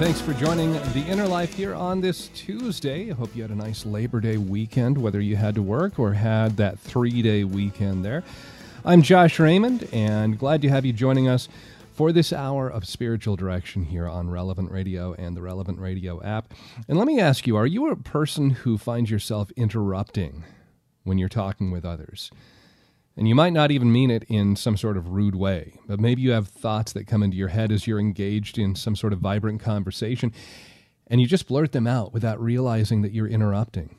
Thanks for joining The Inner Life here on this Tuesday. I hope you had a nice Labor Day weekend, whether you had to work or had that three day weekend there. I'm Josh Raymond, and glad to have you joining us for this hour of spiritual direction here on Relevant Radio and the Relevant Radio app. And let me ask you are you a person who finds yourself interrupting when you're talking with others? And you might not even mean it in some sort of rude way, but maybe you have thoughts that come into your head as you're engaged in some sort of vibrant conversation, and you just blurt them out without realizing that you're interrupting.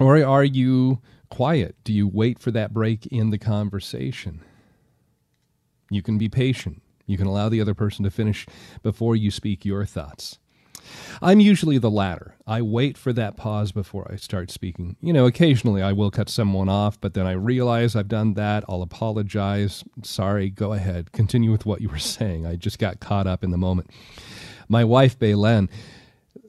Or are you quiet? Do you wait for that break in the conversation? You can be patient. You can allow the other person to finish before you speak your thoughts. I'm usually the latter. I wait for that pause before I start speaking. You know, occasionally I will cut someone off, but then I realize I've done that. I'll apologize. Sorry, go ahead. Continue with what you were saying. I just got caught up in the moment. My wife, Baylen,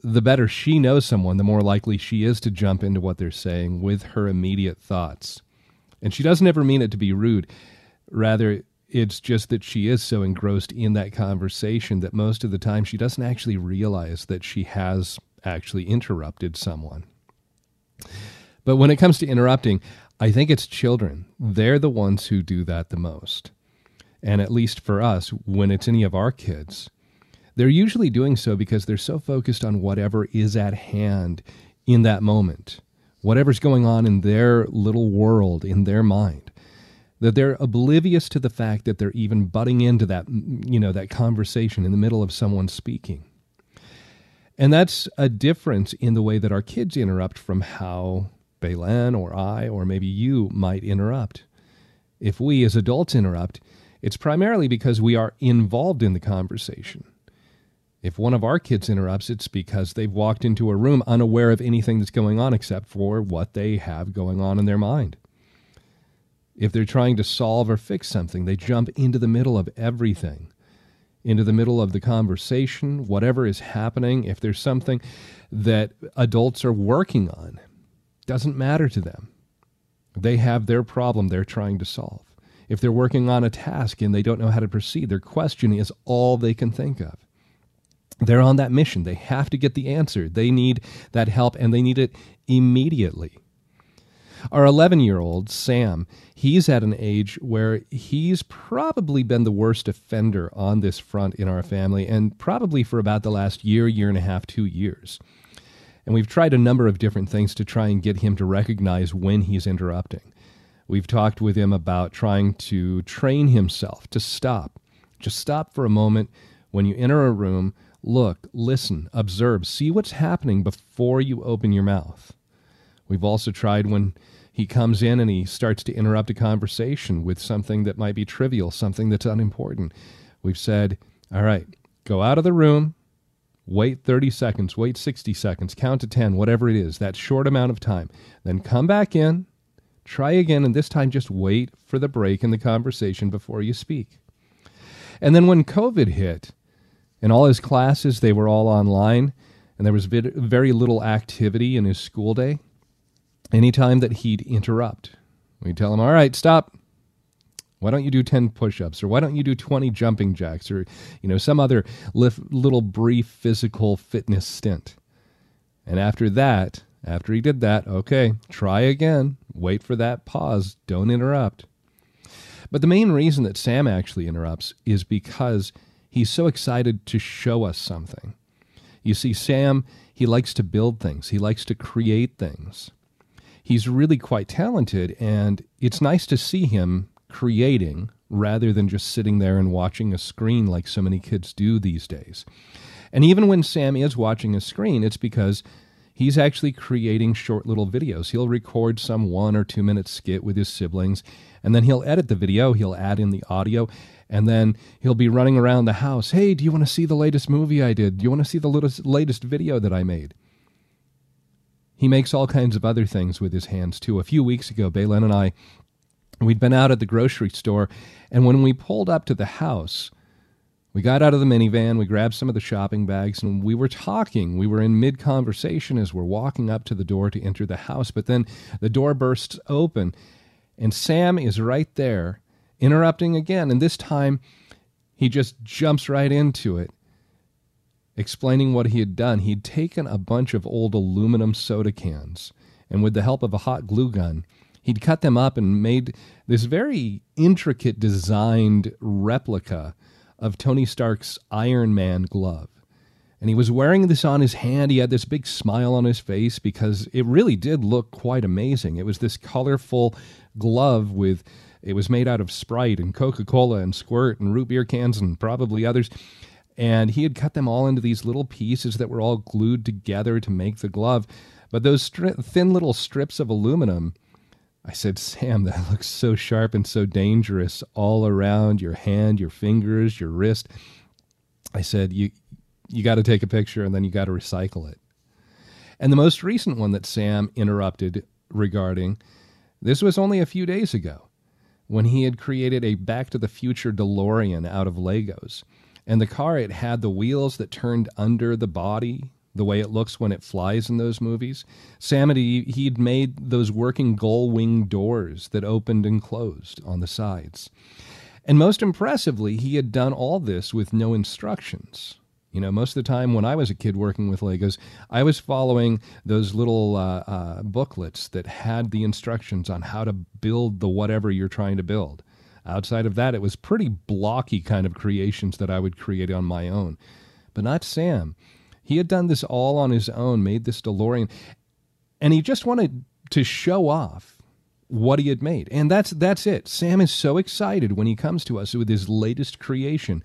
the better she knows someone, the more likely she is to jump into what they're saying with her immediate thoughts. And she doesn't ever mean it to be rude. Rather, it's just that she is so engrossed in that conversation that most of the time she doesn't actually realize that she has actually interrupted someone. But when it comes to interrupting, I think it's children. They're the ones who do that the most. And at least for us, when it's any of our kids, they're usually doing so because they're so focused on whatever is at hand in that moment, whatever's going on in their little world, in their mind that they're oblivious to the fact that they're even butting into that you know that conversation in the middle of someone speaking and that's a difference in the way that our kids interrupt from how Baylan or I or maybe you might interrupt. If we as adults interrupt, it's primarily because we are involved in the conversation. If one of our kids interrupts, it's because they've walked into a room unaware of anything that's going on except for what they have going on in their mind. If they're trying to solve or fix something, they jump into the middle of everything, into the middle of the conversation, whatever is happening. If there's something that adults are working on, doesn't matter to them. They have their problem they're trying to solve. If they're working on a task and they don't know how to proceed, their question is all they can think of. They're on that mission. They have to get the answer. They need that help and they need it immediately. Our 11 year old, Sam, he's at an age where he's probably been the worst offender on this front in our family, and probably for about the last year, year and a half, two years. And we've tried a number of different things to try and get him to recognize when he's interrupting. We've talked with him about trying to train himself to stop. Just stop for a moment when you enter a room, look, listen, observe, see what's happening before you open your mouth. We've also tried when he comes in and he starts to interrupt a conversation with something that might be trivial, something that's unimportant. We've said, all right, go out of the room, wait 30 seconds, wait 60 seconds, count to 10, whatever it is, that short amount of time. Then come back in, try again, and this time just wait for the break in the conversation before you speak. And then when COVID hit, and all his classes, they were all online, and there was very little activity in his school day anytime that he'd interrupt, we'd tell him, All right, stop. Why don't you do 10 push ups? Or why don't you do 20 jumping jacks? Or, you know, some other little brief physical fitness stint. And after that, after he did that, okay, try again. Wait for that pause. Don't interrupt. But the main reason that Sam actually interrupts is because he's so excited to show us something. You see, Sam, he likes to build things, he likes to create things. He's really quite talented, and it's nice to see him creating rather than just sitting there and watching a screen like so many kids do these days. And even when Sam is watching a screen, it's because he's actually creating short little videos. He'll record some one or two minute skit with his siblings, and then he'll edit the video, he'll add in the audio, and then he'll be running around the house. Hey, do you want to see the latest movie I did? Do you want to see the latest, latest video that I made? He makes all kinds of other things with his hands too. A few weeks ago, Baylin and I, we'd been out at the grocery store, and when we pulled up to the house, we got out of the minivan, we grabbed some of the shopping bags, and we were talking. We were in mid conversation as we're walking up to the door to enter the house, but then the door bursts open, and Sam is right there, interrupting again. And this time, he just jumps right into it explaining what he had done. He'd taken a bunch of old aluminum soda cans, and with the help of a hot glue gun, he'd cut them up and made this very intricate designed replica of Tony Stark's Iron Man glove. And he was wearing this on his hand. He had this big smile on his face because it really did look quite amazing. It was this colorful glove with it was made out of Sprite and Coca-Cola and Squirt and root beer cans and probably others and he had cut them all into these little pieces that were all glued together to make the glove. But those stri- thin little strips of aluminum, I said, Sam, that looks so sharp and so dangerous all around your hand, your fingers, your wrist. I said, you you got to take a picture and then you got to recycle it. And the most recent one that Sam interrupted regarding this was only a few days ago when he had created a Back to the Future DeLorean out of Legos. And the car, it had the wheels that turned under the body, the way it looks when it flies in those movies. Sam, he'd made those working gull wing doors that opened and closed on the sides. And most impressively, he had done all this with no instructions. You know, most of the time when I was a kid working with Legos, I was following those little uh, uh, booklets that had the instructions on how to build the whatever you're trying to build. Outside of that, it was pretty blocky kind of creations that I would create on my own. But not Sam. He had done this all on his own, made this DeLorean, and he just wanted to show off what he had made. And that's that's it. Sam is so excited when he comes to us with his latest creation.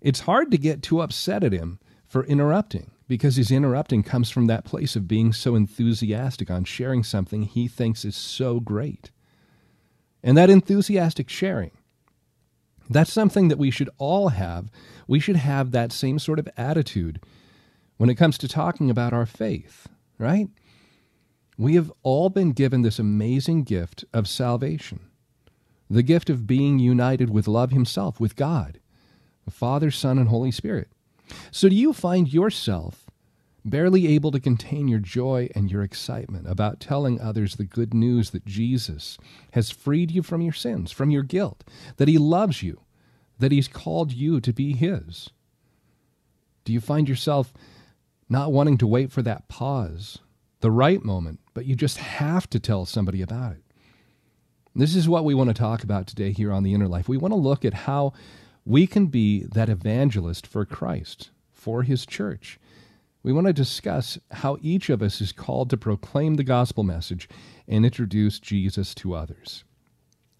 It's hard to get too upset at him for interrupting because his interrupting comes from that place of being so enthusiastic on sharing something he thinks is so great and that enthusiastic sharing. That's something that we should all have. We should have that same sort of attitude when it comes to talking about our faith, right? We have all been given this amazing gift of salvation, the gift of being united with love Himself, with God, the Father, Son, and Holy Spirit. So, do you find yourself barely able to contain your joy and your excitement about telling others the good news that Jesus has freed you from your sins, from your guilt, that He loves you, that He's called you to be His? Do you find yourself not wanting to wait for that pause, the right moment, but you just have to tell somebody about it? This is what we want to talk about today here on The Inner Life. We want to look at how we can be that evangelist for Christ, for His church we want to discuss how each of us is called to proclaim the gospel message and introduce Jesus to others.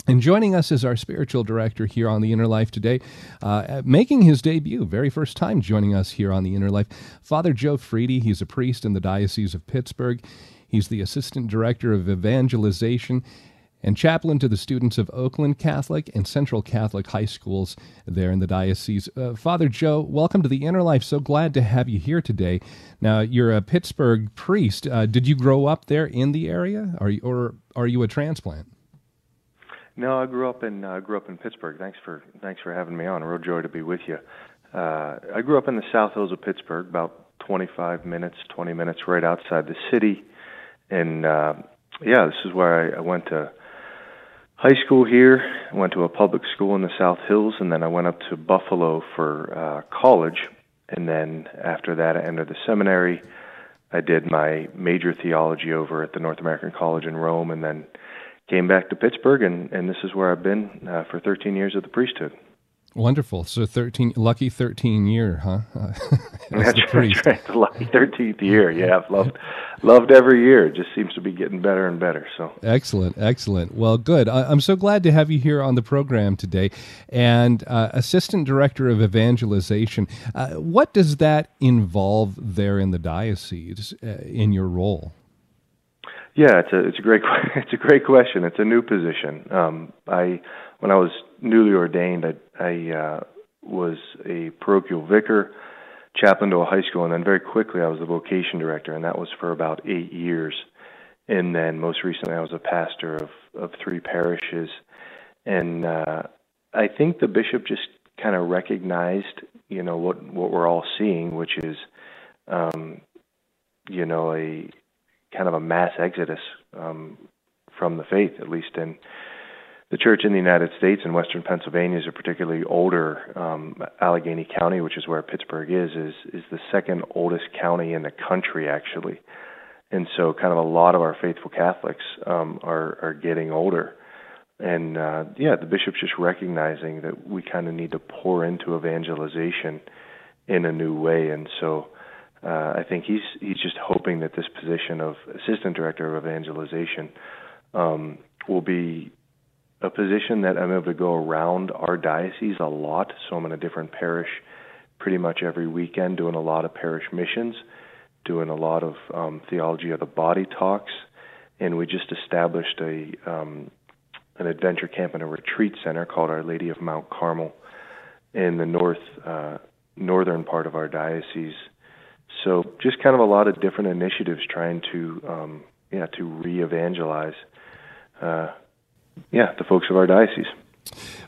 And joining us is our spiritual director here on the Inner Life today, uh, making his debut, very first time joining us here on the Inner Life, Father Joe Freedy. He's a priest in the Diocese of Pittsburgh. He's the assistant director of evangelization and chaplain to the students of Oakland Catholic and Central Catholic high schools there in the diocese. Uh, Father Joe, welcome to the Inner Life. So glad to have you here today. Now, you're a Pittsburgh priest. Uh, did you grow up there in the area, are you, or are you a transplant? No, I grew up in uh, grew up in Pittsburgh. Thanks for thanks for having me on. Real joy to be with you. Uh, I grew up in the South Hills of Pittsburgh, about 25 minutes, 20 minutes right outside the city, and uh, yeah, this is where I, I went to high school here. I went to a public school in the South Hills, and then I went up to Buffalo for uh, college. And then after that, I entered the seminary. I did my major theology over at the North American College in Rome, and then came back to Pittsburgh, and, and this is where I've been uh, for 13 years of the priesthood. Wonderful. So thirteen, lucky thirteen year, huh? Uh, that's, that's right. The lucky thirteenth year. Yeah, I've loved loved every year. It just seems to be getting better and better. So excellent, excellent. Well, good. I, am so glad to have you here on the program today, and uh, assistant director of evangelization. Uh, what does that involve there in the diocese uh, in your role? Yeah, it's a it's a great it's a great question. It's a new position. Um, I when I was newly ordained, I, I uh, was a parochial vicar, chaplain to a high school, and then very quickly I was the vocation director, and that was for about eight years. And then most recently, I was a pastor of of three parishes, and uh, I think the bishop just kind of recognized, you know, what what we're all seeing, which is, um, you know, a kind of a mass exodus um, from the faith, at least in the church in the United States and Western Pennsylvania is a particularly older um, Allegheny County, which is where Pittsburgh is, is is the second oldest county in the country actually, and so kind of a lot of our faithful Catholics um, are are getting older, and uh, yeah, the bishop's just recognizing that we kind of need to pour into evangelization in a new way, and so. Uh, I think he's he's just hoping that this position of assistant director of evangelization um, will be a position that I'm able to go around our diocese a lot. So I'm in a different parish pretty much every weekend, doing a lot of parish missions, doing a lot of um, theology of the body talks, and we just established a um, an adventure camp and a retreat center called Our Lady of Mount Carmel in the north uh, northern part of our diocese. So just kind of a lot of different initiatives trying to um, yeah to re-evangelize. Uh, yeah, the folks of our diocese.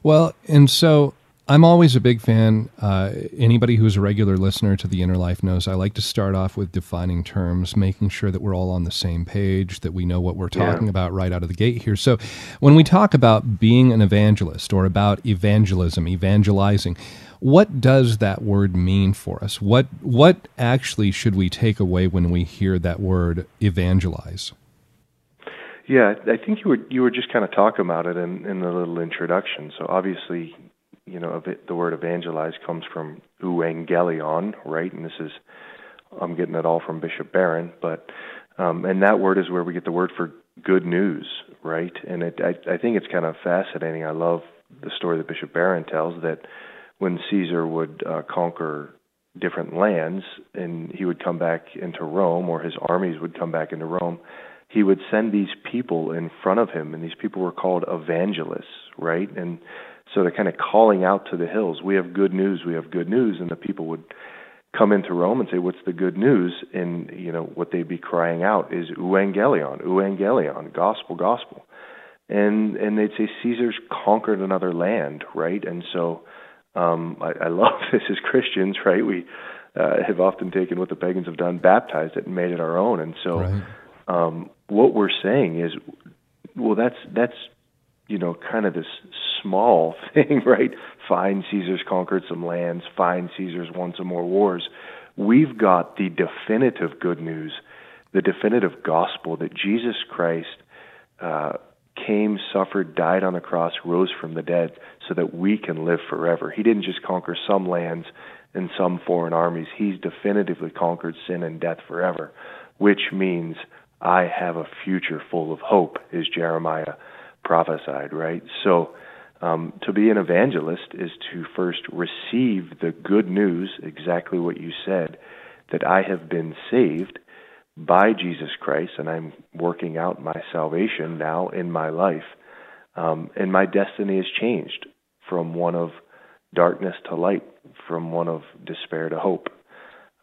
Well, and so I'm always a big fan. Uh, anybody who's a regular listener to the Inner Life knows I like to start off with defining terms, making sure that we're all on the same page, that we know what we're talking yeah. about right out of the gate here. So, when we talk about being an evangelist or about evangelism, evangelizing, what does that word mean for us? What what actually should we take away when we hear that word evangelize? Yeah, I think you were you were just kind of talking about it in in the little introduction. So obviously, you know, the word evangelize comes from euangelion, right? And this is I'm getting it all from Bishop Barron, but um, and that word is where we get the word for good news, right? And it, I, I think it's kind of fascinating. I love the story that Bishop Barron tells that when Caesar would uh, conquer different lands and he would come back into Rome, or his armies would come back into Rome he would send these people in front of him, and these people were called evangelists, right? And so they're kind of calling out to the hills, "We have good news, we have good news," and the people would come into Rome and say, "What's the good news?" And you know what they'd be crying out is "Evangelion, Evangelion, gospel, gospel," and and they'd say Caesar's conquered another land, right? And so um, I, I love this as Christians, right? We uh, have often taken what the pagans have done, baptized it, and made it our own, and so. Right um, what we're saying is, well, that's that's you know kind of this small thing, right? Fine, Caesar's conquered some lands. Fine, Caesar's won some more wars. We've got the definitive good news, the definitive gospel that Jesus Christ uh, came, suffered, died on the cross, rose from the dead, so that we can live forever. He didn't just conquer some lands and some foreign armies. He's definitively conquered sin and death forever, which means I have a future full of hope, as Jeremiah prophesied, right? So, um, to be an evangelist is to first receive the good news, exactly what you said, that I have been saved by Jesus Christ and I'm working out my salvation now in my life. Um, and my destiny has changed from one of darkness to light, from one of despair to hope.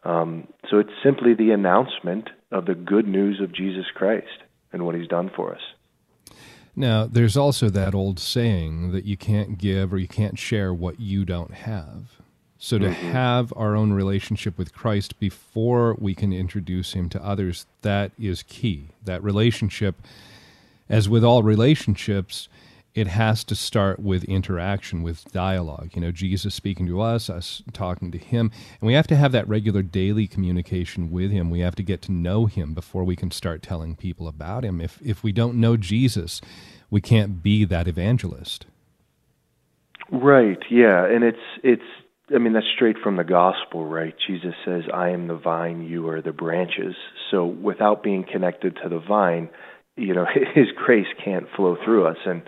Um, so it's simply the announcement of the good news of Jesus Christ and what he's done for us. Now, there's also that old saying that you can't give or you can't share what you don't have. So, to mm-hmm. have our own relationship with Christ before we can introduce him to others, that is key. That relationship, as with all relationships, it has to start with interaction, with dialogue. You know, Jesus speaking to us, us talking to him. And we have to have that regular daily communication with him. We have to get to know him before we can start telling people about him. If, if we don't know Jesus, we can't be that evangelist. Right. Yeah, and it's it's I mean that's straight from the gospel, right? Jesus says, "I am the vine, you are the branches." So without being connected to the vine, you know, his grace can't flow through us and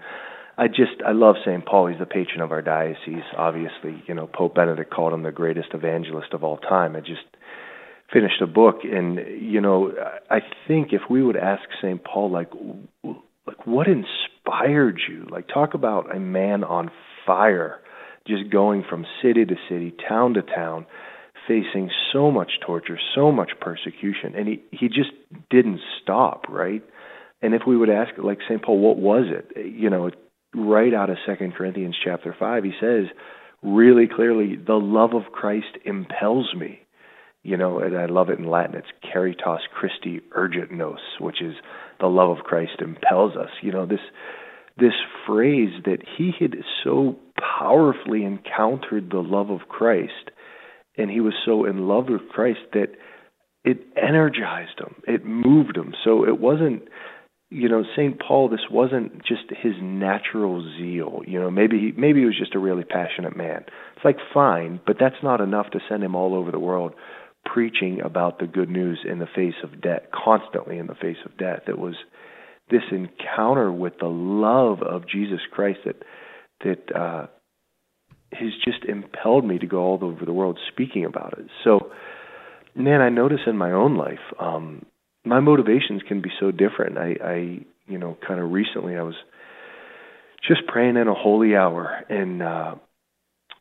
I just I love St. Paul. He's the patron of our diocese. Obviously, you know Pope Benedict called him the greatest evangelist of all time. I just finished a book, and you know I think if we would ask St. Paul, like, like what inspired you? Like, talk about a man on fire, just going from city to city, town to town, facing so much torture, so much persecution, and he he just didn't stop, right? And if we would ask, like St. Paul, what was it? You know, right out of Second Corinthians chapter five. He says really clearly, the love of Christ impels me. You know, and I love it in Latin. It's caritas Christi urget nos, which is the love of Christ impels us. You know, this this phrase that he had so powerfully encountered the love of Christ, and he was so in love with Christ that it energized him, it moved him. So it wasn't you know, St. Paul, this wasn't just his natural zeal. You know, maybe he, maybe he was just a really passionate man. It's like fine, but that's not enough to send him all over the world preaching about the good news in the face of death, constantly in the face of death. It was this encounter with the love of Jesus Christ that that uh, has just impelled me to go all over the world speaking about it. So, man, I notice in my own life. Um, my motivations can be so different. I, I you know, kind of recently I was just praying in a holy hour and uh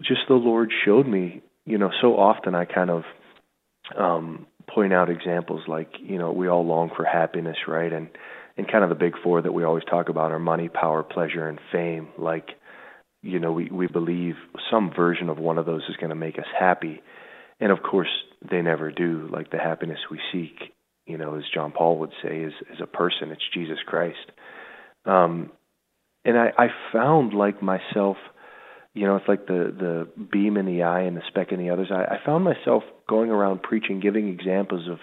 just the Lord showed me, you know, so often I kind of um point out examples like, you know, we all long for happiness, right? And and kind of the big four that we always talk about are money, power, pleasure, and fame. Like, you know, we, we believe some version of one of those is going to make us happy. And of course, they never do. Like the happiness we seek you know, as John Paul would say, is is a person. It's Jesus Christ. Um, and I, I found like myself, you know, it's like the the beam in the eye and the speck in the others. I, I found myself going around preaching, giving examples of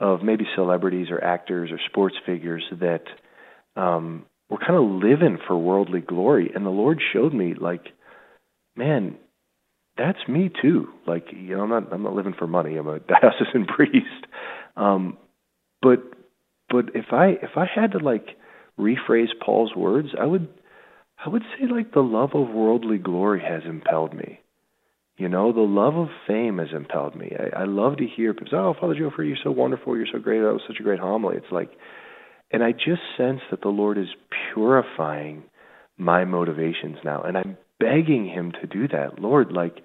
of maybe celebrities or actors or sports figures that um, were kind of living for worldly glory. And the Lord showed me, like, man, that's me too. Like, you know, I'm not I'm not living for money. I'm a diocesan priest. Um, but but if I if I had to like rephrase Paul's words, I would I would say like the love of worldly glory has impelled me. You know, the love of fame has impelled me. I, I love to hear people say, "Oh, Father Joe, you're so wonderful. You're so great. That was such a great homily." It's like, and I just sense that the Lord is purifying my motivations now, and I'm begging Him to do that. Lord, like,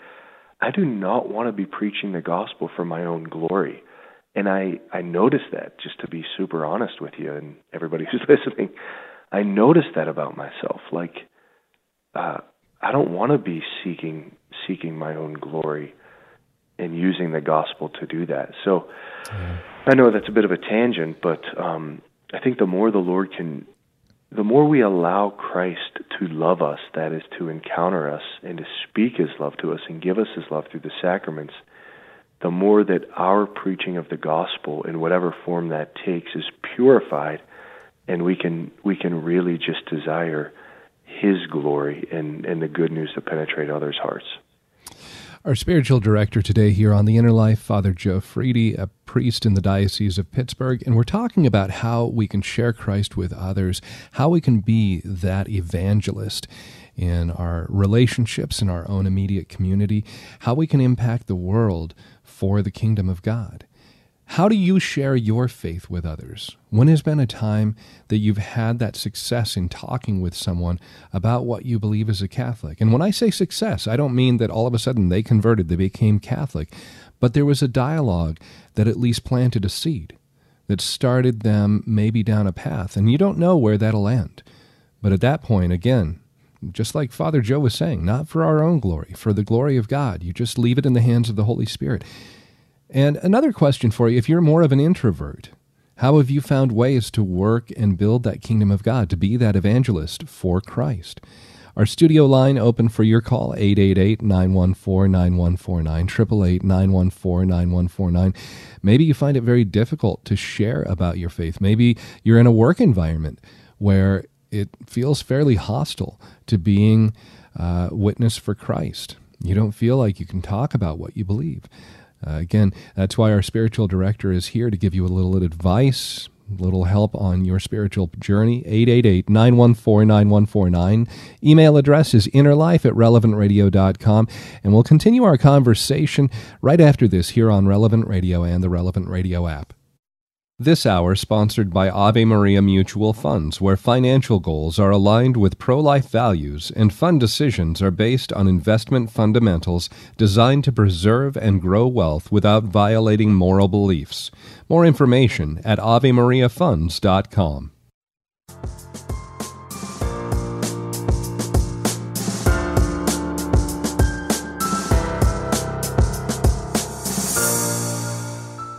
I do not want to be preaching the gospel for my own glory and I I noticed that just to be super honest with you and everybody who's listening, I noticed that about myself. Like, uh, I don't want to be seeking seeking my own glory and using the gospel to do that. So. I know that's a bit of a tangent, but um, I think the more the Lord can, the more we allow Christ to love us, that is to encounter us and to speak His love to us and give us His love through the sacraments the more that our preaching of the gospel in whatever form that takes is purified and we can we can really just desire his glory and, and the good news to penetrate others' hearts. Our spiritual director today here on The Inner Life, Father Joe Freedy, a priest in the Diocese of Pittsburgh, and we're talking about how we can share Christ with others, how we can be that evangelist in our relationships in our own immediate community, how we can impact the world for the kingdom of God. How do you share your faith with others? When has been a time that you've had that success in talking with someone about what you believe as a Catholic? And when I say success, I don't mean that all of a sudden they converted, they became Catholic, but there was a dialogue that at least planted a seed that started them maybe down a path, and you don't know where that'll end. But at that point, again, just like Father Joe was saying, not for our own glory, for the glory of God. You just leave it in the hands of the Holy Spirit. And another question for you if you're more of an introvert, how have you found ways to work and build that kingdom of God, to be that evangelist for Christ? Our studio line open for your call, 888-914-9149, 888-914-9149. Maybe you find it very difficult to share about your faith. Maybe you're in a work environment where it feels fairly hostile to being uh, witness for Christ. You don't feel like you can talk about what you believe. Uh, again, that's why our spiritual director is here to give you a little advice, little help on your spiritual journey. 888 914 9149. Email address is innerlife at relevantradio.com. And we'll continue our conversation right after this here on Relevant Radio and the Relevant Radio app. This hour sponsored by Ave Maria Mutual Funds, where financial goals are aligned with pro life values and fund decisions are based on investment fundamentals designed to preserve and grow wealth without violating moral beliefs. More information at AveMariaFunds.com.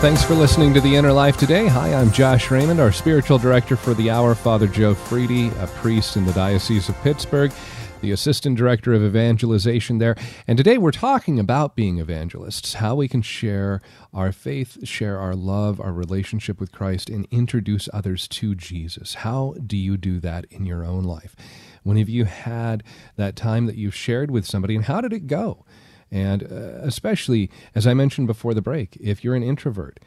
Thanks for listening to The Inner Life today. Hi, I'm Josh Raymond, our spiritual director for the hour, Father Joe Freedy, a priest in the Diocese of Pittsburgh, the assistant director of evangelization there. And today we're talking about being evangelists, how we can share our faith, share our love, our relationship with Christ, and introduce others to Jesus. How do you do that in your own life? When have you had that time that you've shared with somebody, and how did it go? And uh, especially, as I mentioned before the break, if you're an introvert,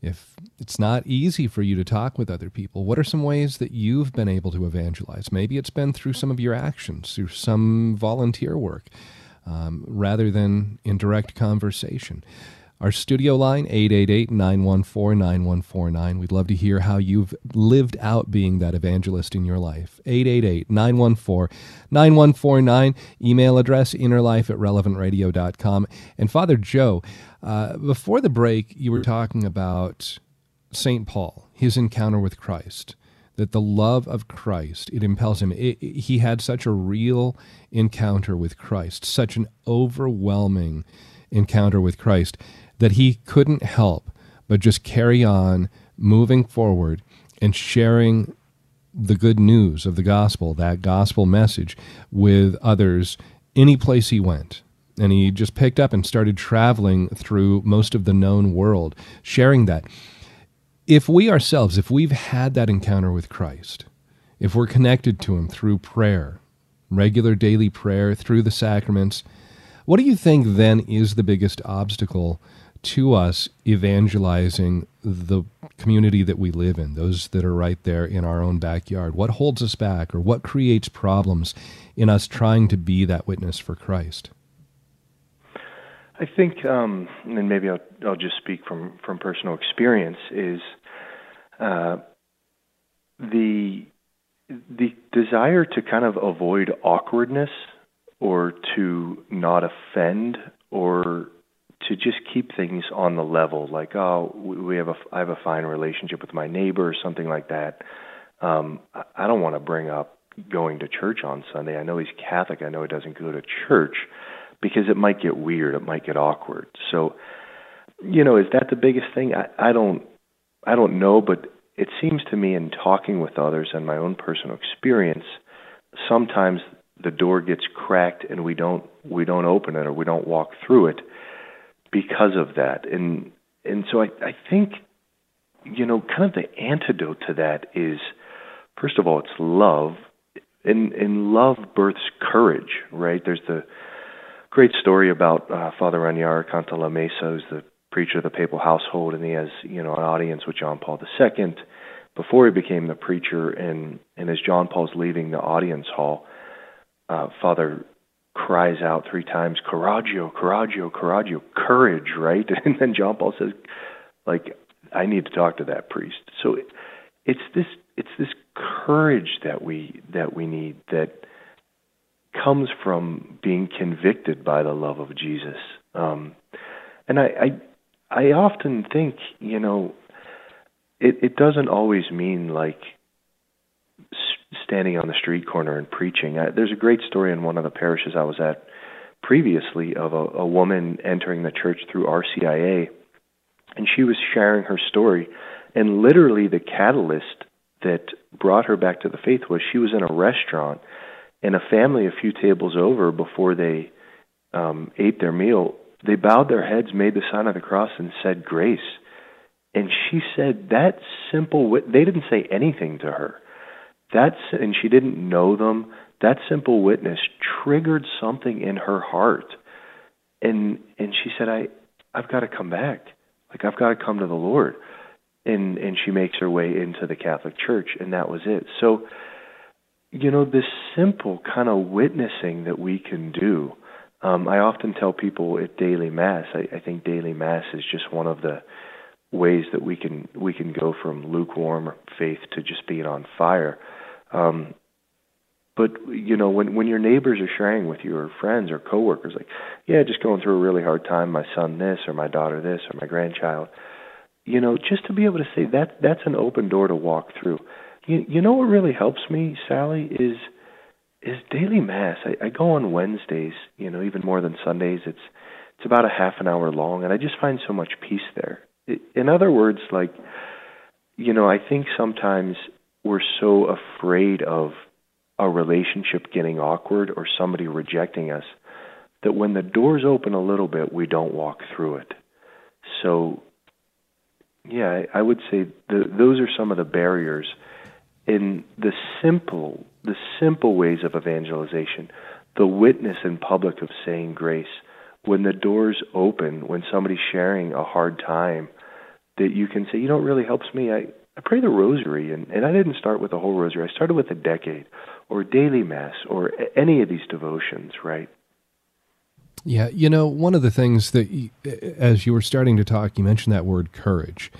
if it's not easy for you to talk with other people, what are some ways that you've been able to evangelize? Maybe it's been through some of your actions, through some volunteer work, um, rather than in direct conversation. Our studio line, 888-914-9149. We'd love to hear how you've lived out being that evangelist in your life. 888-914-9149. Email address, innerlife at relevantradio.com. And Father Joe, uh, before the break, you were talking about St. Paul, his encounter with Christ that the love of Christ it impels him. It, it, he had such a real encounter with Christ, such an overwhelming encounter with Christ that he couldn't help but just carry on moving forward and sharing the good news of the gospel, that gospel message, with others any place he went. And he just picked up and started traveling through most of the known world, sharing that. If we ourselves, if we've had that encounter with Christ, if we're connected to him through prayer, regular daily prayer, through the sacraments, what do you think then is the biggest obstacle to us evangelizing the community that we live in, those that are right there in our own backyard? What holds us back or what creates problems in us trying to be that witness for Christ? I think, um, and maybe I'll, I'll just speak from, from personal experience, is uh, the the desire to kind of avoid awkwardness or to not offend or to just keep things on the level, like oh, we have a I have a fine relationship with my neighbor or something like that. Um, I don't want to bring up going to church on Sunday. I know he's Catholic. I know he doesn't go to church because it might get weird. It might get awkward. So, you know, is that the biggest thing? I, I don't I don't know, but it seems to me in talking with others and my own personal experience, sometimes the door gets cracked and we don't we don't open it or we don't walk through it because of that. And and so I, I think, you know, kind of the antidote to that is, first of all, it's love, and and love births courage, right? There's the great story about uh, Father Raniero Cantalamessa, who's the preacher of the papal household, and he has you know an audience with John Paul II before he became the preacher, and and as John Paul's leaving the audience hall, uh, Father cries out three times, "Coraggio, coraggio, coraggio," courage, right? And then John Paul says, like, I need to talk to that priest. So it, it's this it's this courage that we that we need that comes from being convicted by the love of Jesus. Um, and I, I I often think, you know, it it doesn't always mean like standing on the street corner and preaching. I, there's a great story in one of the parishes I was at previously of a, a woman entering the church through RCIA, and she was sharing her story. And literally, the catalyst that brought her back to the faith was she was in a restaurant, and a family a few tables over before they um, ate their meal, they bowed their heads, made the sign of the cross, and said grace. And she said that simple. They didn't say anything to her. That's and she didn't know them. That simple witness triggered something in her heart, and and she said, "I, I've got to come back. Like I've got to come to the Lord." And and she makes her way into the Catholic Church, and that was it. So, you know, this simple kind of witnessing that we can do. Um, I often tell people at daily mass. I, I think daily mass is just one of the ways that we can we can go from lukewarm faith to just being on fire. Um, but you know, when when your neighbors are sharing with you, or friends, or coworkers, like, yeah, just going through a really hard time, my son this, or my daughter this, or my grandchild, you know, just to be able to say that that's an open door to walk through. You you know what really helps me, Sally, is is daily mass. I, I go on Wednesdays, you know, even more than Sundays. It's it's about a half an hour long, and I just find so much peace there. In other words, like, you know, I think sometimes we're so afraid of a relationship getting awkward or somebody rejecting us that when the doors open a little bit, we don't walk through it. So, yeah, I would say the, those are some of the barriers in the simple, the simple ways of evangelization, the witness in public of saying grace. When the doors open, when somebody's sharing a hard time, that you can say, you know, it really helps me. I, I pray the rosary, and, and I didn't start with the whole rosary. I started with a decade, or daily mass, or any of these devotions, right? Yeah, you know, one of the things that, as you were starting to talk, you mentioned that word courage,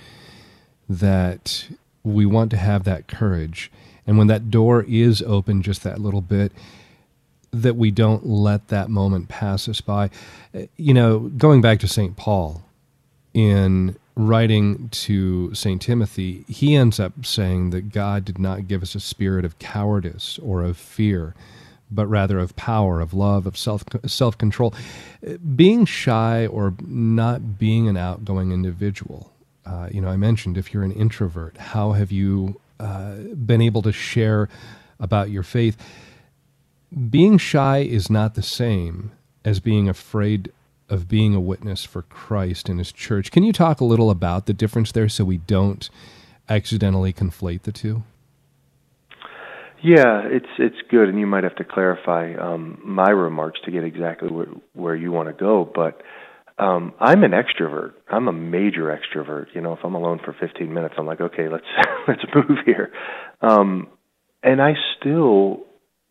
that we want to have that courage. And when that door is open just that little bit, that we don't let that moment pass us by. Eh, you know, going back to St. Paul in writing to St. Timothy, he ends up saying that God did not give us a spirit of cowardice or of fear, but rather of power, of love, of self self control. Being shy or not being an outgoing individual. Uh, you know, I mentioned if you're an introvert, how have you uh, been able to share about your faith? Being shy is not the same as being afraid of being a witness for Christ and his church. Can you talk a little about the difference there so we don't accidentally conflate the two? Yeah, it's it's good, and you might have to clarify um, my remarks to get exactly where, where you want to go. But um, I'm an extrovert. I'm a major extrovert. You know, if I'm alone for 15 minutes, I'm like, okay, let's let's move here. Um, and I still,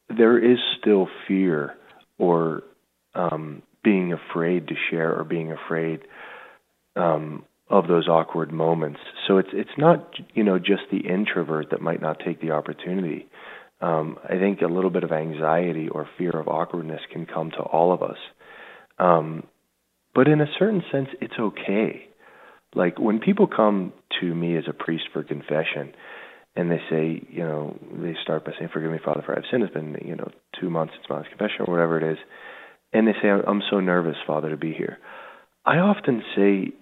there is still fear or um, being afraid to share or being afraid um, of those awkward moments. So it's it's not you know just the introvert that might not take the opportunity. Um, I think a little bit of anxiety or fear of awkwardness can come to all of us. Um, but in a certain sense, it's okay. Like when people come to me as a priest for confession, and they say, you know, they start by saying, "Forgive me, Father, for I've sinned." It's been, you know, two months since my last confession, or whatever it is and they say, I'm so nervous, Father, to be here. I often say,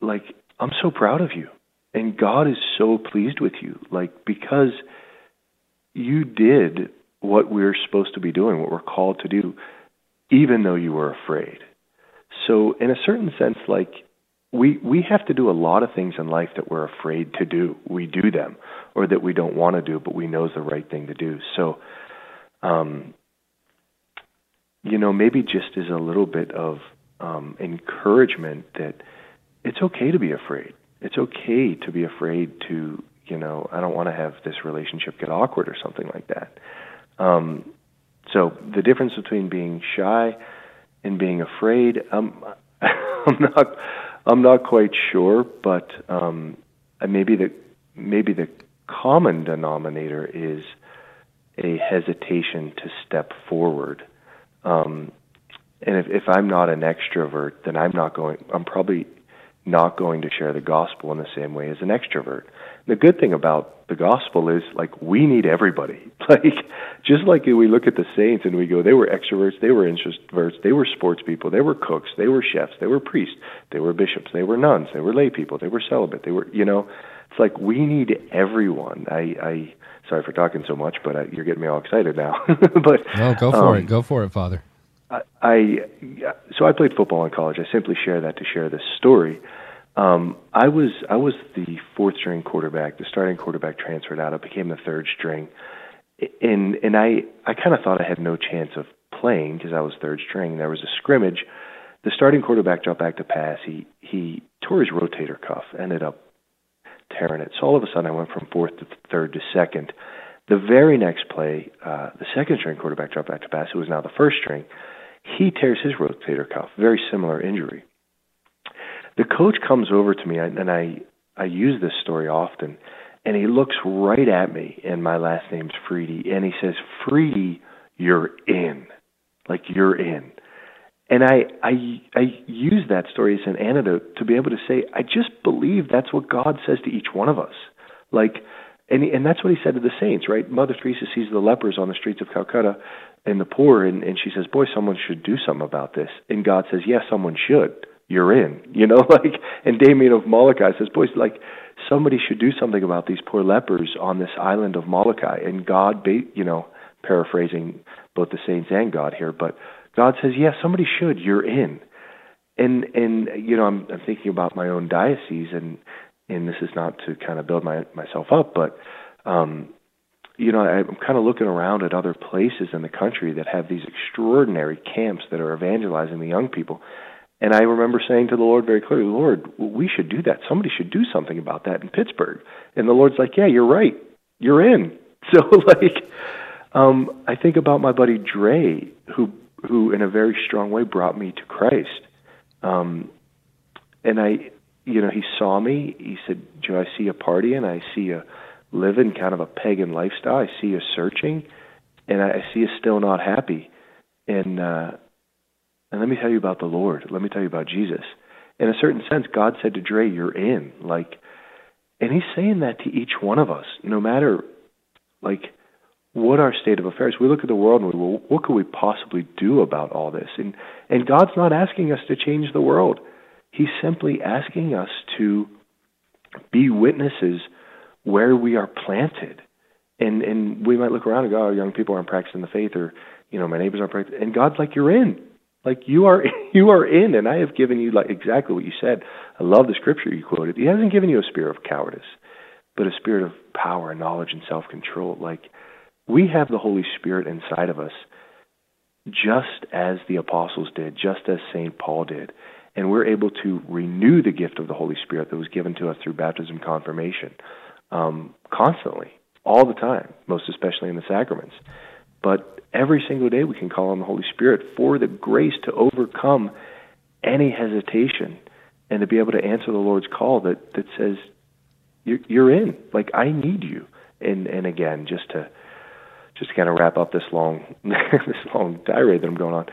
like, I'm so proud of you. And God is so pleased with you. Like, because you did what we're supposed to be doing, what we're called to do, even though you were afraid. So, in a certain sense, like, we we have to do a lot of things in life that we're afraid to do. We do them, or that we don't want to do, but we know is the right thing to do. So, um, you know, maybe just as a little bit of um, encouragement that it's okay to be afraid. It's okay to be afraid to, you know, I don't want to have this relationship get awkward or something like that. Um, so the difference between being shy and being afraid, um, I'm not, I'm not quite sure, but um, maybe the maybe the common denominator is a hesitation to step forward um, and if, if I'm not an extrovert, then I'm not going. I'm probably not going to share the gospel in the same way as an extrovert. The good thing about the gospel is like we need everybody. Like just like we look at the saints and we go, they were extroverts, they were introverts, they were sports people, they were cooks, they were chefs, they were priests, they were bishops, they were nuns, they were lay people, they were celibate, they were you know, it's like we need everyone. I I sorry for talking so much, but I, you're getting me all excited now. but no, go for um, it, go for it, Father. I, I so I played football in college. I simply share that to share this story. Um, I was I was the fourth string quarterback. The starting quarterback transferred out. I became the third string, and and I I kind of thought I had no chance of playing because I was third string. There was a scrimmage. The starting quarterback dropped back to pass. He he tore his rotator cuff. Ended up tearing it. So all of a sudden, I went from fourth to third to second. The very next play, uh, the second string quarterback dropped back to pass, who was now the first string. He tears his rotator cuff. Very similar injury the coach comes over to me, and I I use this story often, and he looks right at me, and my last name's Freedy, and he says, "Freedy, you're in, like you're in." And I I I use that story as an antidote to be able to say, I just believe that's what God says to each one of us, like. And, and that's what he said to the saints, right? Mother Teresa sees the lepers on the streets of Calcutta and the poor, and, and she says, Boy, someone should do something about this. And God says, Yes, yeah, someone should you're in. You know, like and Damien of Molokai says, boys, like somebody should do something about these poor lepers on this island of Molokai. And God, you know, paraphrasing both the saints and God here, but God says, yeah, somebody should. You're in. And and you know, I'm, I'm thinking about my own diocese, and and this is not to kind of build my myself up, but um, you know, I'm kind of looking around at other places in the country that have these extraordinary camps that are evangelizing the young people. And I remember saying to the Lord very clearly, Lord, we should do that. Somebody should do something about that in Pittsburgh. And the Lord's like, Yeah, you're right. You're in. So like um I think about my buddy Dre, who who in a very strong way brought me to Christ. Um and I you know, he saw me, he said, Joe, I see a party and I see a living kind of a pagan lifestyle. I see you searching and I, I see you still not happy. And uh and let me tell you about the Lord. Let me tell you about Jesus. In a certain sense, God said to Dre, You're in. Like and he's saying that to each one of us, no matter like what our state of affairs. We look at the world and we well, what could we possibly do about all this? And and God's not asking us to change the world. He's simply asking us to be witnesses where we are planted. And and we might look around and go, oh, young people aren't practicing the faith, or you know, my neighbors aren't practicing. And God's like, you're in. Like you are you are in, and I have given you like exactly what you said. I love the scripture you quoted. He hasn't given you a spirit of cowardice, but a spirit of power, and knowledge, and self control. Like we have the Holy Spirit inside of us, just as the apostles did, just as Saint Paul did, and we're able to renew the gift of the Holy Spirit that was given to us through baptism, confirmation, um, constantly, all the time, most especially in the sacraments. But every single day we can call on the Holy Spirit for the grace to overcome any hesitation and to be able to answer the Lord's call that that says you're, you're in. Like I need you. And and again, just to just to kind of wrap up this long this long tirade that I'm going on.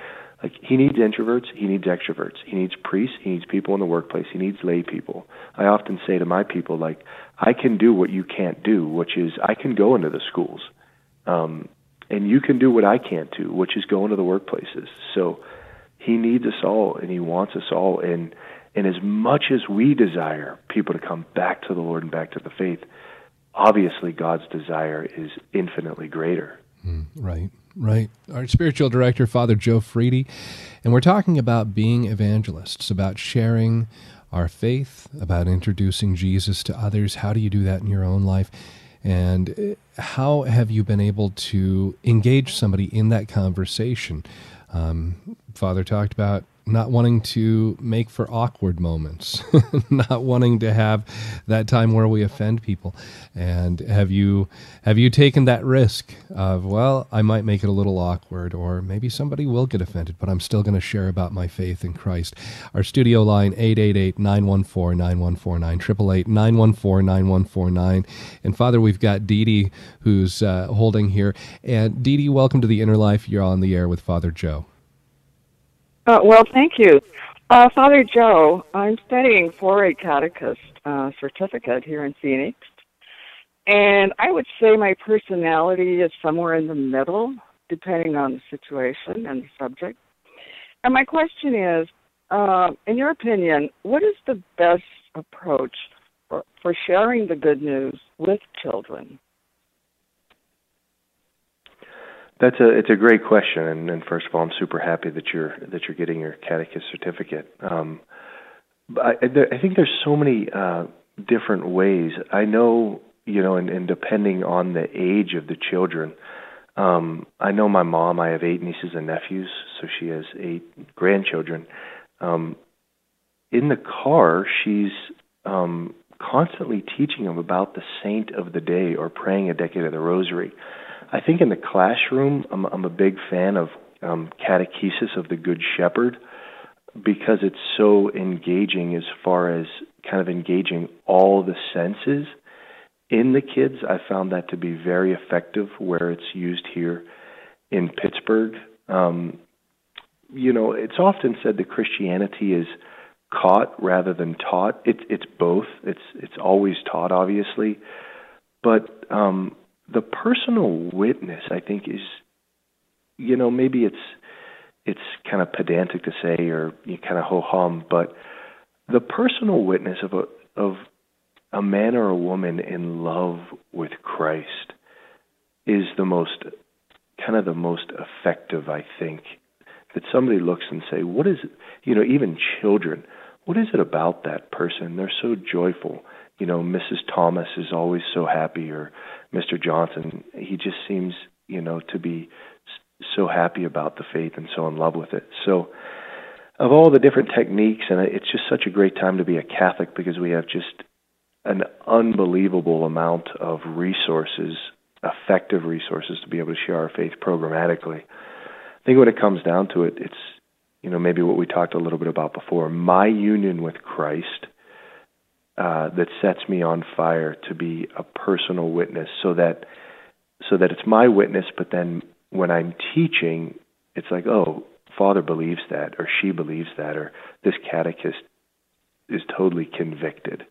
Like he needs introverts, he needs extroverts, he needs priests, he needs people in the workplace, he needs lay people. I often say to my people, like I can do what you can't do, which is I can go into the schools. Um, and you can do what I can't do, which is go into the workplaces. So he needs us all, and he wants us all. And and as much as we desire people to come back to the Lord and back to the faith, obviously God's desire is infinitely greater. Mm, right, right. Our spiritual director, Father Joe Freedy, and we're talking about being evangelists, about sharing our faith, about introducing Jesus to others. How do you do that in your own life? And uh, how have you been able to engage somebody in that conversation? Um, Father talked about not wanting to make for awkward moments, not wanting to have that time where we offend people. And have you have you taken that risk of well, I might make it a little awkward, or maybe somebody will get offended, but I'm still going to share about my faith in Christ. Our studio line 888-914-9149, 888-914-9149. And Father, we've got Dee Dee who's uh, holding here. And Dee Dee, welcome to the Inner Life. You're on the air with Father Joe. Uh, well, thank you. Uh, Father Joe, I'm studying for a catechist uh, certificate here in Phoenix. And I would say my personality is somewhere in the middle, depending on the situation and the subject. And my question is uh, in your opinion, what is the best approach for, for sharing the good news with children? That's a it's a great question, and, and first of all, I'm super happy that you're that you're getting your catechist certificate. Um, but I, I think there's so many uh, different ways. I know, you know, and, and depending on the age of the children, um, I know my mom. I have eight nieces and nephews, so she has eight grandchildren. Um, in the car, she's um, constantly teaching them about the saint of the day or praying a decade of the rosary. I think in the classroom, I'm, I'm a big fan of um, catechesis of the Good Shepherd because it's so engaging as far as kind of engaging all the senses in the kids. I found that to be very effective where it's used here in Pittsburgh. Um, you know, it's often said that Christianity is caught rather than taught. It's it's both. It's it's always taught, obviously, but um, the personal witness, I think, is, you know, maybe it's it's kind of pedantic to say or you kind of ho hum, but the personal witness of a of a man or a woman in love with Christ is the most kind of the most effective, I think, that somebody looks and say, what is? You know, even children, what is it about that person? They're so joyful. You know, Mrs. Thomas is always so happy, or Mr. Johnson, he just seems, you know, to be so happy about the faith and so in love with it. So, of all the different techniques, and it's just such a great time to be a Catholic because we have just an unbelievable amount of resources, effective resources to be able to share our faith programmatically. I think when it comes down to it, it's you know maybe what we talked a little bit about before. My union with Christ uh, that sets me on fire to be a personal witness, so that so that it's my witness. But then when I'm teaching, it's like, oh, Father believes that, or she believes that, or this catechist is totally convicted.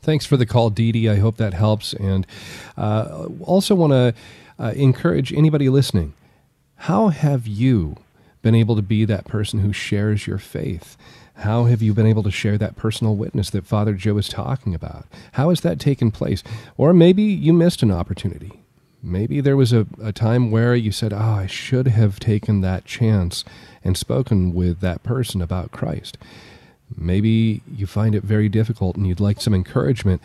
Thanks for the call, Dee Dee. I hope that helps. And uh, also want to uh, encourage anybody listening how have you been able to be that person who shares your faith? How have you been able to share that personal witness that Father Joe is talking about? How has that taken place? Or maybe you missed an opportunity. Maybe there was a, a time where you said, Oh, I should have taken that chance and spoken with that person about Christ. Maybe you find it very difficult and you'd like some encouragement.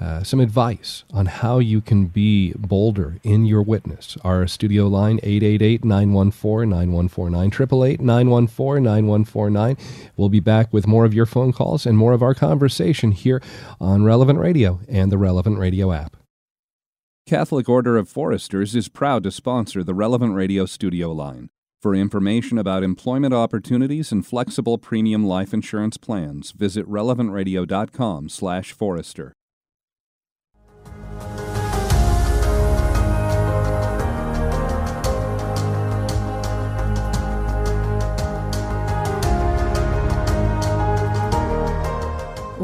Uh, some advice on how you can be bolder in your witness. Our studio line 888-914-9149 888-914-9149. We'll be back with more of your phone calls and more of our conversation here on Relevant Radio and the Relevant Radio app. Catholic Order of Foresters is proud to sponsor the Relevant Radio studio line. For information about employment opportunities and flexible premium life insurance plans, visit relevantradio.com/forester.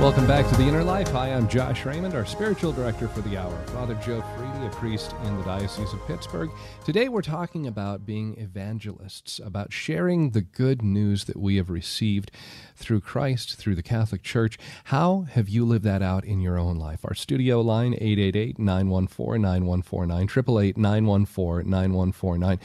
Welcome back to The Inner Life. Hi, I'm Josh Raymond, our spiritual director for the hour. Father Joe Freedy, a priest in the Diocese of Pittsburgh. Today we're talking about being evangelists, about sharing the good news that we have received through Christ, through the Catholic Church. How have you lived that out in your own life? Our studio line, 888 914 9149, 888 914 9149.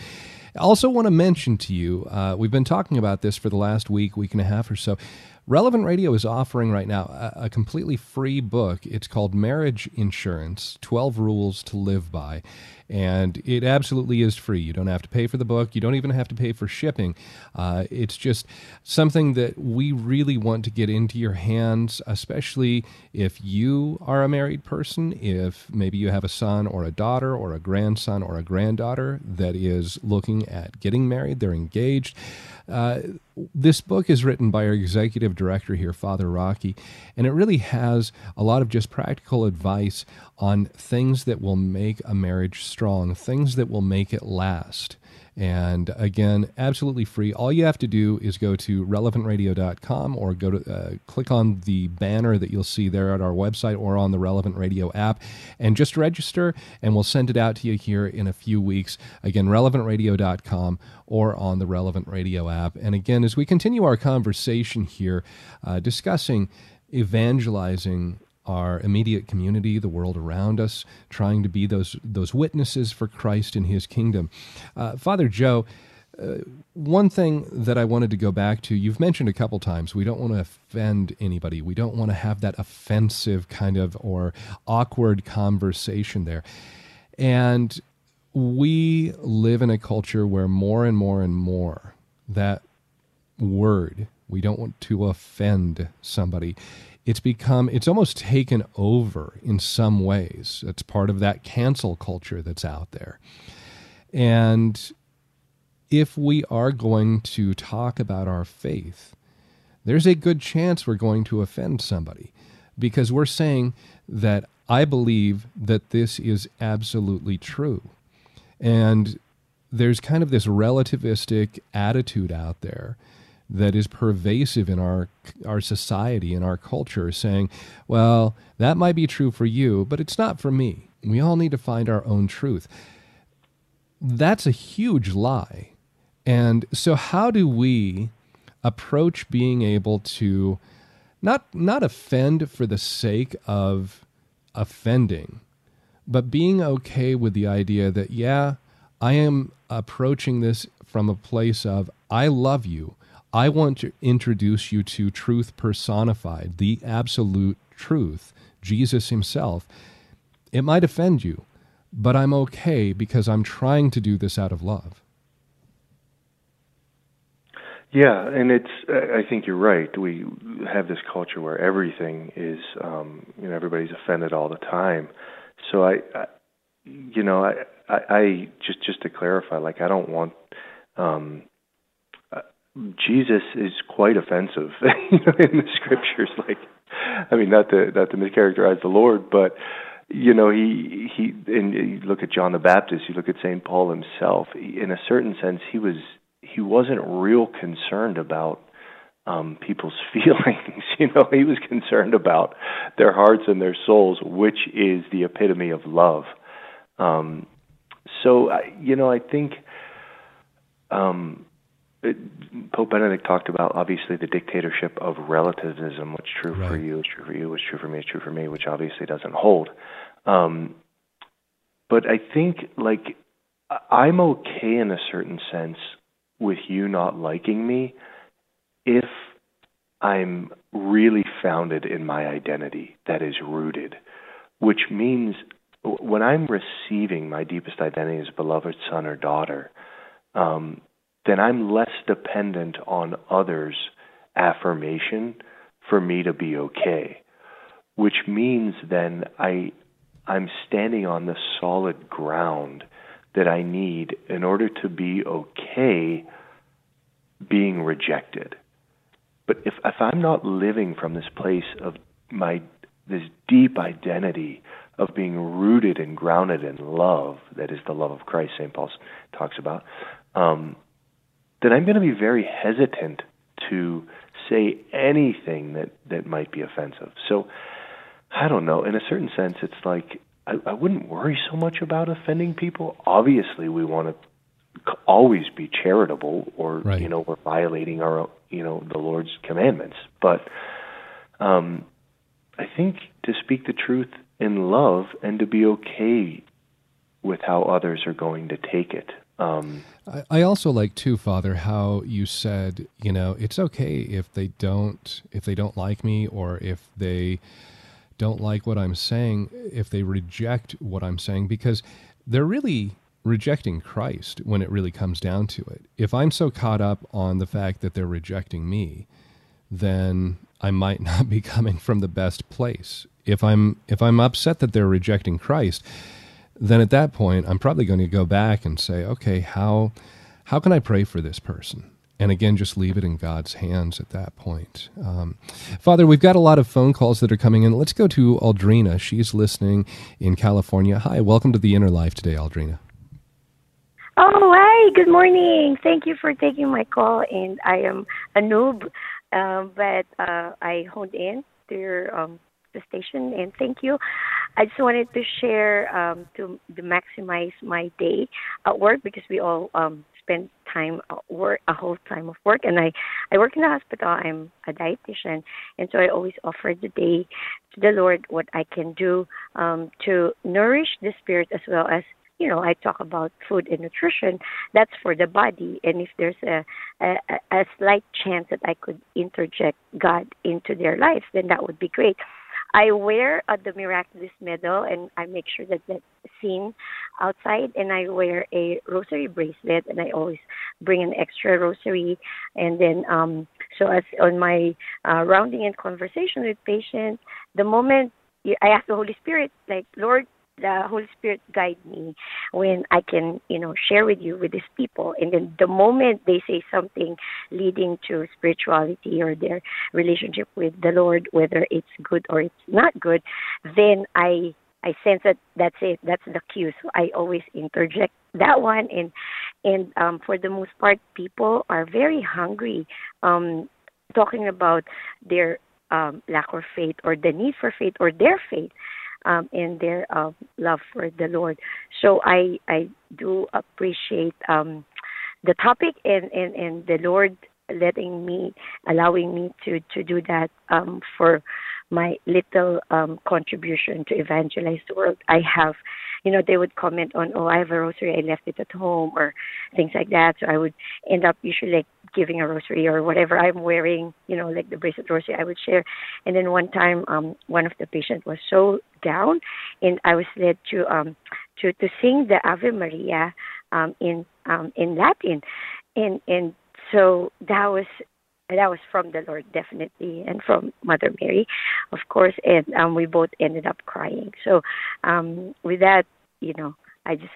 I also want to mention to you, uh, we've been talking about this for the last week, week and a half or so. Relevant Radio is offering right now a, a, completely free book. It's called Marriage Insurance 12 Rules to Live By. And it absolutely is free. You don't have to pay for the book, you don't even have to pay for shipping. Uh, it's just something that we really want to get into your hands, especially if you are a married person, if maybe you have a son or a daughter or a grandson or a granddaughter that is looking at getting married, they're engaged. Uh, this book is written by our executive director here, Father Rocky, and it really has a lot of just practical advice on things that will make a marriage strong, things that will make it last. And again, absolutely free. All you have to do is go to relevantradio.com or go to uh, click on the banner that you'll see there at our website or on the Relevant Radio app and just register, and we'll send it out to you here in a few weeks. Again, relevantradio.com or on the Relevant Radio app. And again, as we continue our conversation here, uh, discussing evangelizing our immediate community, the world around us, trying to be those those witnesses for Christ in His kingdom. Uh, Father Joe, uh, one thing that I wanted to go back to, you've mentioned a couple times, we don't want to offend anybody. We don't want to have that offensive kind of or awkward conversation there. And we live in a culture where more and more and more that word, we don't want to offend somebody it's become it's almost taken over in some ways it's part of that cancel culture that's out there and if we are going to talk about our faith there's a good chance we're going to offend somebody because we're saying that I believe that this is absolutely true. And there's kind of this relativistic attitude out there that is pervasive in our our society and our culture saying, well, that might be true for you, but it's not for me. We all need to find our own truth. That's a huge lie. And so how do we approach being able to not not offend for the sake of offending, but being okay with the idea that yeah, I am approaching this from a place of I love you. I want to introduce you to truth personified, the absolute truth, Jesus himself. It might offend you, but I'm okay because I'm trying to do this out of love. Yeah, and it's. I think you're right. We have this culture where everything is, um, you know, everybody's offended all the time. So I, I you know, I, I, I just just to clarify, like I don't want um, Jesus is quite offensive in the scriptures. Like, I mean, not to not to mischaracterize the Lord, but you know, he he. And you look at John the Baptist, you look at Saint Paul himself. In a certain sense, he was he wasn't real concerned about um, people's feelings. You know, he was concerned about their hearts and their souls, which is the epitome of love. Um, so, you know, I think. Um, Pope Benedict talked about obviously the dictatorship of relativism. What's true right. for you is true for you. What's true for me is true for me, which obviously doesn't hold. Um, but I think like I'm okay in a certain sense with you not liking me if I'm really founded in my identity that is rooted, which means when I'm receiving my deepest identity as beloved son or daughter, um, then I'm less dependent on others' affirmation for me to be okay. Which means then I I'm standing on the solid ground that I need in order to be okay being rejected. But if if I'm not living from this place of my this deep identity of being rooted and grounded in love, that is the love of Christ, St. Paul talks about, um, then I'm going to be very hesitant to say anything that that might be offensive. So I don't know. In a certain sense, it's like I, I wouldn't worry so much about offending people. Obviously, we want to always be charitable, or right. you know, we're violating our you know the Lord's commandments. But um, I think to speak the truth in love and to be okay with how others are going to take it Um, I, I also like too, Father, how you said, you know, it's okay if they don't if they don't like me or if they don't like what I'm saying, if they reject what I'm saying, because they're really rejecting Christ when it really comes down to it. If I'm so caught up on the fact that they're rejecting me, then I might not be coming from the best place. If I'm if I'm upset that they're rejecting Christ, then at that point I'm probably going to go back and say, okay, how how can I pray for this person? And again, just leave it in God's hands at that point. Um, Father, we've got a lot of phone calls that are coming in. Let's go to Aldrina. She's listening in California. Hi, welcome to the Inner Life today, Aldrina. Oh, hi. Good morning. Thank you for taking my call. And I am a noob, uh, but uh, I honed in to your um, the station, and thank you. I just wanted to share um, to, to maximize my day at work because we all um, spend time at work, a whole time of work, and I I work in the hospital. I'm a dietitian, and so I always offer the day to the Lord what I can do um, to nourish the spirit as well as you know, I talk about food and nutrition. That's for the body, and if there's a, a a slight chance that I could interject God into their lives, then that would be great. I wear uh, the miraculous medal, and I make sure that that's seen outside. And I wear a rosary bracelet, and I always bring an extra rosary. And then, um, so as on my uh, rounding in conversation with patients, the moment I ask the Holy Spirit, like, Lord, the Holy Spirit guide me when I can, you know, share with you with these people. And then the moment they say something leading to spirituality or their relationship with the Lord, whether it's good or it's not good, then I I sense that that's it. That's the cue. So I always interject that one. And and um, for the most part, people are very hungry. Um, talking about their um, lack of faith or the need for faith or their faith um, and their uh, love for the Lord. So I I do appreciate um, the topic and, and, and the Lord letting me allowing me to to do that um, for my little um, contribution to evangelize the world. I have, you know, they would comment on, oh, I have a rosary, I left it at home, or things like that. So I would end up usually like giving a rosary or whatever I'm wearing, you know, like the bracelet rosary, I would share. And then one time, um, one of the patients was so down, and I was led to um to to sing the Ave Maria um in um in Latin, and and so that was that was from the Lord definitely and from Mother Mary, of course, and um, we both ended up crying. So um, with that, you know, I just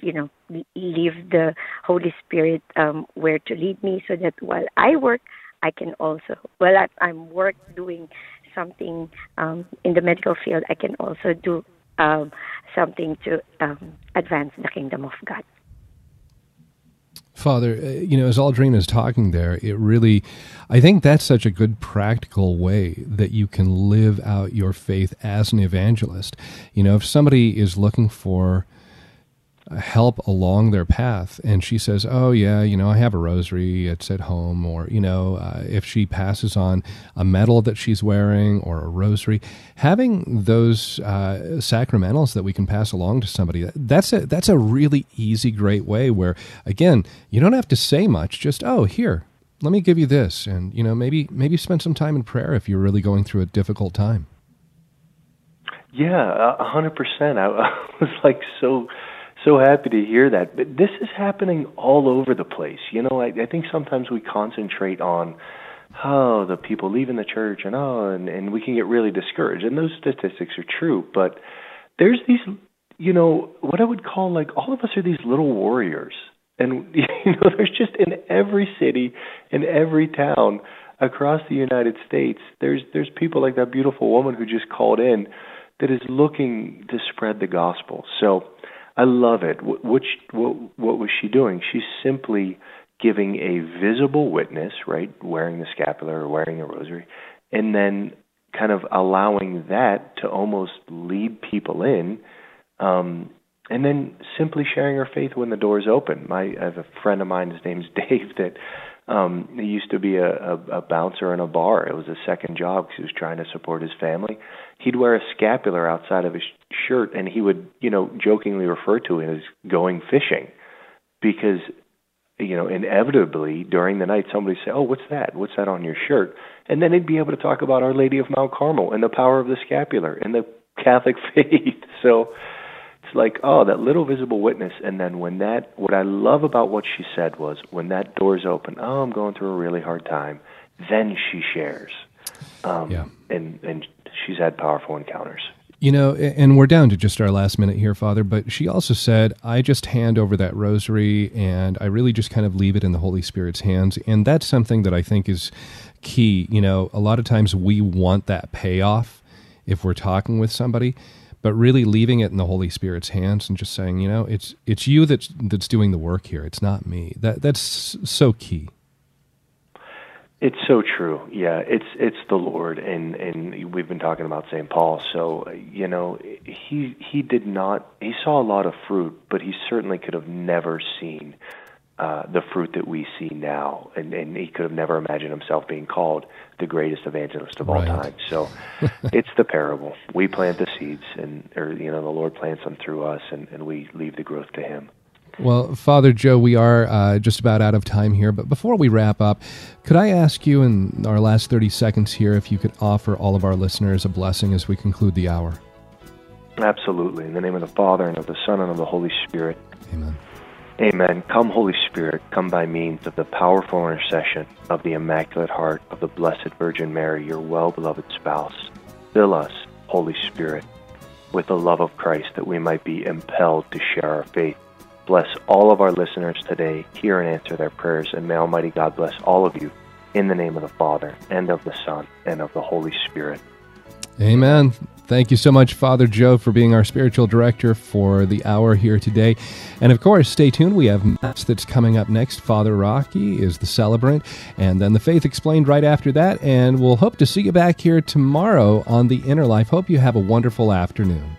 you know leave the Holy Spirit um, where to lead me, so that while I work, I can also while I, I'm work doing something um, in the medical field, I can also do um, something to um, advance the kingdom of God. Father, uh, you know, as Aldrina is talking there, it really, I think that's such a good practical way that you can live out your faith as an evangelist. You know, if somebody is looking for help along their path. And she says oh yeah you know i have a rosary it's at home or you know uh, if she passes on a medal that she's wearing or a rosary having those uh, sacramentals that we can pass along to somebody that's a that's a really easy great way where again you don't have to say much just oh here let me give you this and you know maybe maybe spend some time in prayer if you're really going through a difficult time. Yeah a hundred percent. I was like so so happy to hear that. But this is happening all over the place. You know, I, I think sometimes we concentrate on oh the people leaving the church and oh and, and we can get really discouraged. And those statistics are true, but there's these you know what I would call like all of us are these little warriors. And you know, there's just in every city, in every town across the United States, there's there's people like that beautiful woman who just called in that is looking to spread the gospel. So I love it. What, what, what was she doing? She's simply giving a visible witness, right? Wearing the scapular or wearing a rosary, and then kind of allowing that to almost lead people in, um, and then simply sharing her faith when the doors open. My I have a friend of mine. His name's Dave. That um, he used to be a, a, a bouncer in a bar. It was a second job because he was trying to support his family. He'd wear a scapular outside of his shirt, and he would, you know, jokingly refer to it as going fishing. because you know inevitably during the night somebody say, "Oh, what's that? What's that on your shirt?" And then he'd be able to talk about Our Lady of Mount Carmel and the power of the scapular and the Catholic faith. So it's like, oh, that little visible witness. And then when that, what I love about what she said was when that door's open, oh, I'm going through a really hard time. Then she shares. Um, Yeah. And, and she's had powerful encounters. You know, and we're down to just our last minute here, Father, but she also said, I just hand over that rosary and I really just kind of leave it in the Holy Spirit's hands. And that's something that I think is key. You know, a lot of times we want that payoff if we're talking with somebody, but really leaving it in the Holy Spirit's hands and just saying, you know, it's it's you that's that's doing the work here. It's not me. That that's so key. It's so true. Yeah, it's it's the Lord, and and we've been talking about St. Paul. So you know, he he did not. He saw a lot of fruit, but he certainly could have never seen uh, the fruit that we see now, and and he could have never imagined himself being called the greatest evangelist of all time. So it's the parable. We plant the seeds, and or you know, the Lord plants them through us, and and we leave the growth to Him. Well, Father Joe, we are uh, just about out of time here, but before we wrap up, could I ask you in our last 30 seconds here if you could offer all of our listeners a blessing as we conclude the hour? Absolutely. In the name of the Father and of the Son and of the Holy Spirit. Amen. Amen. Come, Holy Spirit, come by means of the powerful intercession of the Immaculate Heart of the Blessed Virgin Mary, your well beloved spouse. Fill us, Holy Spirit, with the love of Christ that we might be impelled to share our faith. Bless all of our listeners today, hear and answer their prayers, and may Almighty God bless all of you in the name of the Father, and of the Son, and of the Holy Spirit. Amen. Thank you so much, Father Joe, for being our spiritual director for the hour here today. And of course, stay tuned. We have Mass that's coming up next. Father Rocky is the celebrant, and then the Faith Explained right after that. And we'll hope to see you back here tomorrow on The Inner Life. Hope you have a wonderful afternoon.